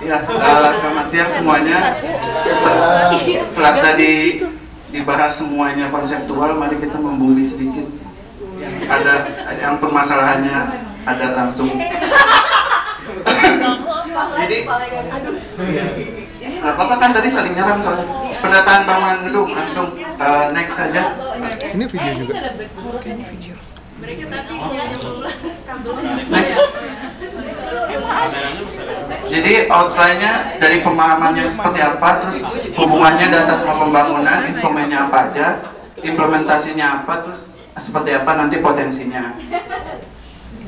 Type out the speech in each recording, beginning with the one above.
Ya, uh, selamat siang semuanya. Setelah, setelah tadi dibahas semuanya konseptual, mari kita membumi sedikit. Ada yang permasalahannya ada langsung. Jadi, nggak apa-apa kan tadi saling nyerang soalnya. Pendataan bangunan gedung langsung uh, next saja. Ini video juga. Mereka tadi hanya Jadi outline-nya dari pemahamannya seperti apa, terus hubungannya data sama pembangunan, instrumennya apa aja, implementasinya apa, terus seperti apa nanti potensinya.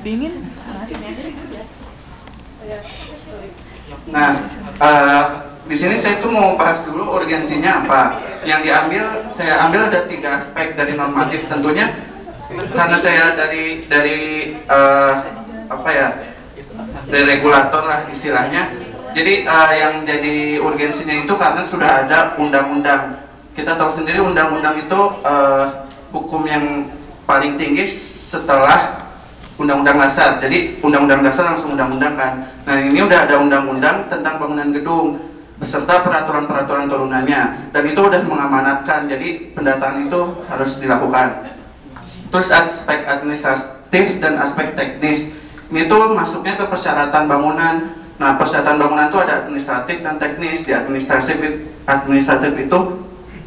Dingin. Nah, eh, di sini saya tuh mau bahas dulu urgensinya apa. Yang diambil, saya ambil ada tiga aspek dari normatif tentunya karena saya dari dari eh, apa ya dari regulator lah istilahnya. Jadi eh, yang jadi urgensinya itu karena sudah ada undang-undang. Kita tahu sendiri undang-undang itu eh, hukum yang paling tinggi setelah undang-undang dasar. Jadi undang-undang dasar langsung undang-undang kan. Nah ini udah ada undang-undang tentang bangunan gedung beserta peraturan-peraturan turunannya dan itu udah mengamanatkan. Jadi pendataan itu harus dilakukan. Terus aspek administratif dan aspek teknis ini tuh masuknya ke persyaratan bangunan. Nah persyaratan bangunan itu ada administratif dan teknis. Di administratif administratif itu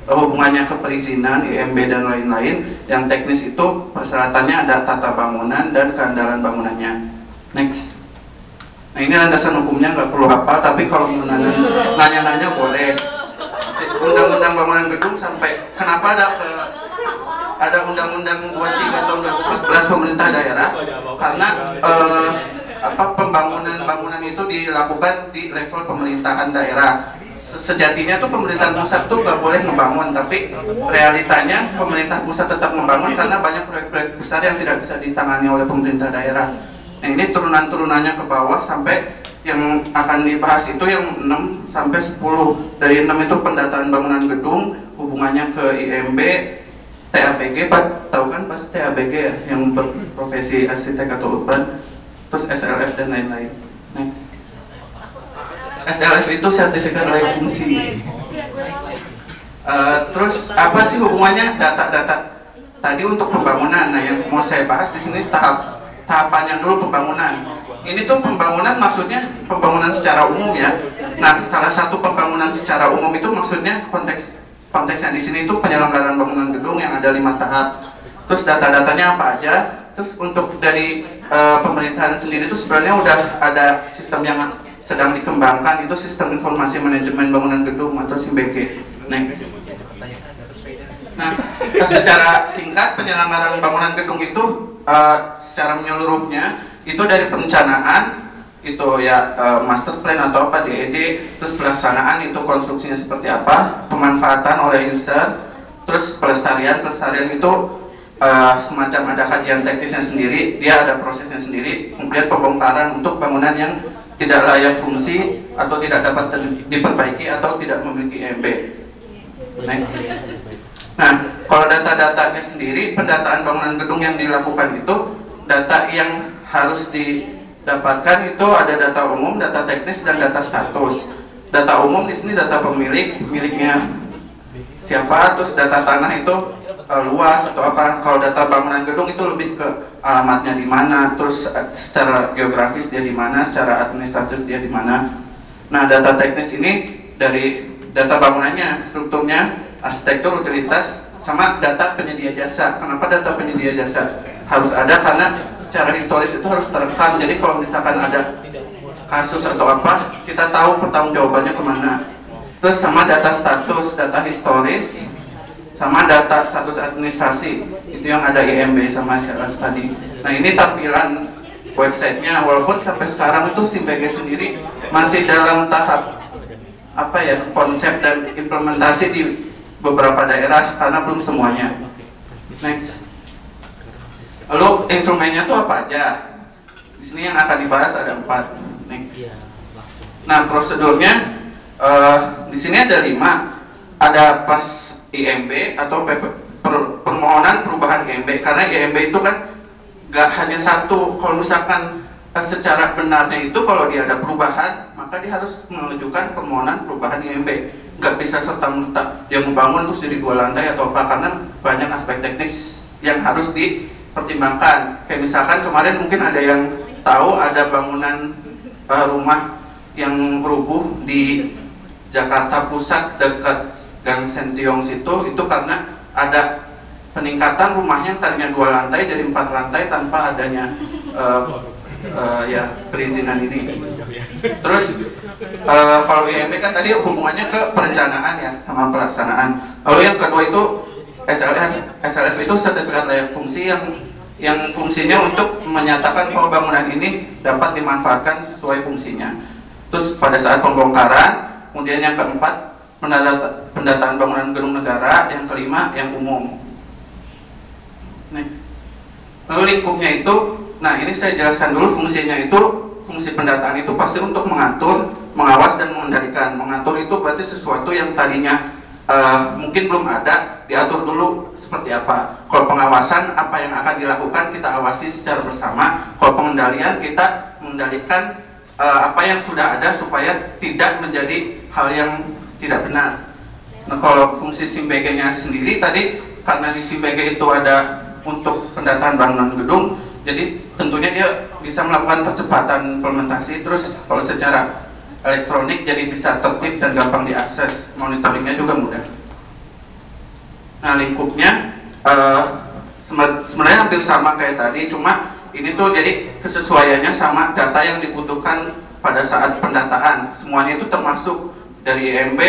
hubungannya ke perizinan, IMB dan lain-lain. Yang teknis itu persyaratannya ada tata bangunan dan keandalan bangunannya. Next. Nah ini landasan hukumnya nggak perlu hafal, tapi kalau nanya-nanya boleh. Undang-undang bangunan gedung sampai kenapa ada ke ada undang-undang 23 tahun 2014 pemerintah daerah. Karena eh, apa pembangunan bangunan itu dilakukan di level pemerintahan daerah. Se- sejatinya tuh pemerintahan pusat tuh nggak boleh membangun tapi realitanya pemerintah pusat tetap membangun karena banyak proyek-proyek besar yang tidak bisa ditangani oleh pemerintah daerah. Nah ini turunan-turunannya ke bawah sampai yang akan dibahas itu yang 6 sampai 10 dari 6 itu pendataan bangunan gedung hubungannya ke IMB TABG Pak tahu kan pasti TABG ya yang berprofesi arsitek atau urban terus SLF dan lain-lain. Next. SLF itu sertifikat layak fungsi. Eh, terus apa sih hubungannya data-data? Tadi untuk pembangunan nah yang mau saya bahas di sini tahap tahapannya dulu pembangunan. Ini tuh pembangunan maksudnya pembangunan secara umum ya. Nah salah satu pembangunan secara umum itu maksudnya konteks konteksnya di sini itu penyelenggaraan bangunan gedung yang ada lima tahap. Terus data-datanya apa aja? Terus untuk dari eh, pemerintahan sendiri itu sebenarnya udah ada sistem yang sedang dikembangkan itu sistem informasi manajemen bangunan gedung atau SIMBG. Next. Nah, secara singkat penyelenggaraan bangunan gedung itu eh, secara menyeluruhnya itu dari perencanaan itu ya eh, master plan atau apa DED terus pelaksanaan itu konstruksinya seperti apa pemanfaatan oleh user terus pelestarian pelestarian itu eh, semacam ada kajian teknisnya sendiri dia ada prosesnya sendiri kemudian pembongkaran untuk bangunan yang tidak layak fungsi atau tidak dapat diperbaiki atau tidak memiliki MB Next. Nah, kalau data-datanya sendiri, pendataan bangunan gedung yang dilakukan itu data yang harus didapatkan itu ada data umum, data teknis, dan data status. Data umum di sini data pemilik, pemiliknya siapa, terus data tanah itu eh, luas atau apa. Kalau data bangunan gedung itu lebih ke alamatnya di mana, terus eh, secara geografis dia di mana, secara administratif dia di mana. Nah, data teknis ini dari data bangunannya, strukturnya, arsitektur, utilitas, sama data penyedia jasa. Kenapa data penyedia jasa harus ada? Karena secara historis itu harus terekam. Jadi kalau misalkan ada kasus atau apa, kita tahu pertanggungjawabannya ke mana. Terus sama data status, data historis, sama data status administrasi. Itu yang ada IMB sama syarat tadi. Nah ini tampilan websitenya, walaupun sampai sekarang itu SIMBG sendiri masih dalam tahap apa ya konsep dan implementasi di beberapa daerah karena belum semuanya. Next. Lalu instrumennya itu apa aja? Di sini yang akan dibahas ada empat. Next. Nah prosedurnya eh, di sini ada lima. Ada pas IMB atau PP per- permohonan perubahan IMB karena IMB itu kan nggak hanya satu. Kalau misalkan eh, secara benarnya itu kalau dia ada perubahan maka dia harus mengajukan permohonan perubahan IMB. Nggak bisa serta merta dia membangun terus jadi dua lantai atau apa karena banyak aspek teknis yang harus dipertimbangkan. Kayak misalkan kemarin mungkin ada yang tahu ada bangunan uh, rumah yang rubuh di Jakarta Pusat dekat Gang Sentiong situ itu karena ada peningkatan rumahnya tadinya dua lantai jadi empat lantai tanpa adanya uh, uh, ya perizinan ini. Terus uh, kalau IMB kan tadi hubungannya ke perencanaan ya sama pelaksanaan. Lalu yang kedua itu SLS, SLS itu sertifikat layak fungsi yang yang fungsinya untuk menyatakan bahwa bangunan ini dapat dimanfaatkan sesuai fungsinya. Terus pada saat pembongkaran, kemudian yang keempat pendataan bangunan gedung negara, yang kelima yang umum. Next. Lalu lingkupnya itu, nah ini saya jelaskan dulu fungsinya itu, fungsi pendataan itu pasti untuk mengatur, mengawas dan mengendalikan. Mengatur itu berarti sesuatu yang tadinya uh, mungkin belum ada, diatur dulu seperti apa. Kalau pengawasan, apa yang akan dilakukan kita awasi secara bersama. Kalau pengendalian, kita mengendalikan uh, apa yang sudah ada supaya tidak menjadi hal yang tidak benar. Nah, kalau fungsi SIMBG-nya sendiri tadi karena di SIMBG itu ada untuk pendataan bangunan gedung, jadi tentunya dia bisa melakukan percepatan implementasi. Terus kalau secara elektronik jadi bisa tertib dan gampang diakses, monitoringnya juga mudah. Nah lingkupnya uh, sebenarnya hampir sama kayak tadi, cuma ini tuh jadi kesesuaiannya sama data yang dibutuhkan pada saat pendataan. Semuanya itu termasuk dari MB,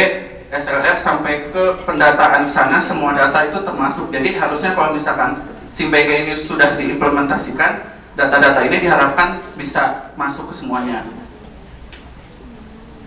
SLF sampai ke pendataan sana semua data itu termasuk. Jadi harusnya kalau misalkan SIMBG ini sudah diimplementasikan, data-data ini diharapkan bisa masuk ke semuanya.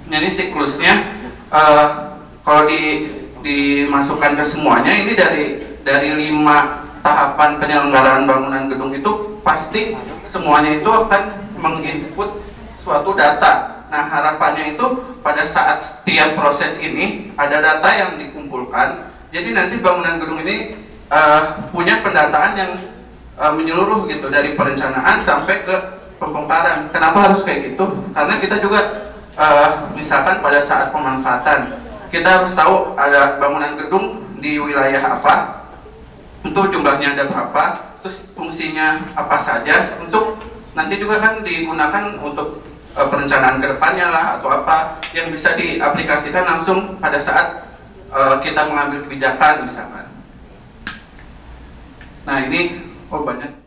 Ini siklusnya uh, kalau di dimasukkan ke semuanya ini dari dari lima tahapan penyelenggaraan bangunan gedung itu pasti semuanya itu akan menginput suatu data. Nah harapannya itu pada saat setiap proses ini ada data yang dikumpulkan. Jadi nanti bangunan gedung ini uh, punya pendataan yang uh, menyeluruh gitu dari perencanaan sampai ke pembongkaran. Kenapa harus kayak gitu? Karena kita juga uh, misalkan pada saat pemanfaatan kita harus tahu ada bangunan gedung di wilayah apa, untuk jumlahnya ada berapa, terus fungsinya apa saja, untuk nanti juga kan digunakan untuk e, perencanaan ke depannya lah atau apa yang bisa diaplikasikan langsung pada saat e, kita mengambil kebijakan misalkan. Nah ini, oh banyak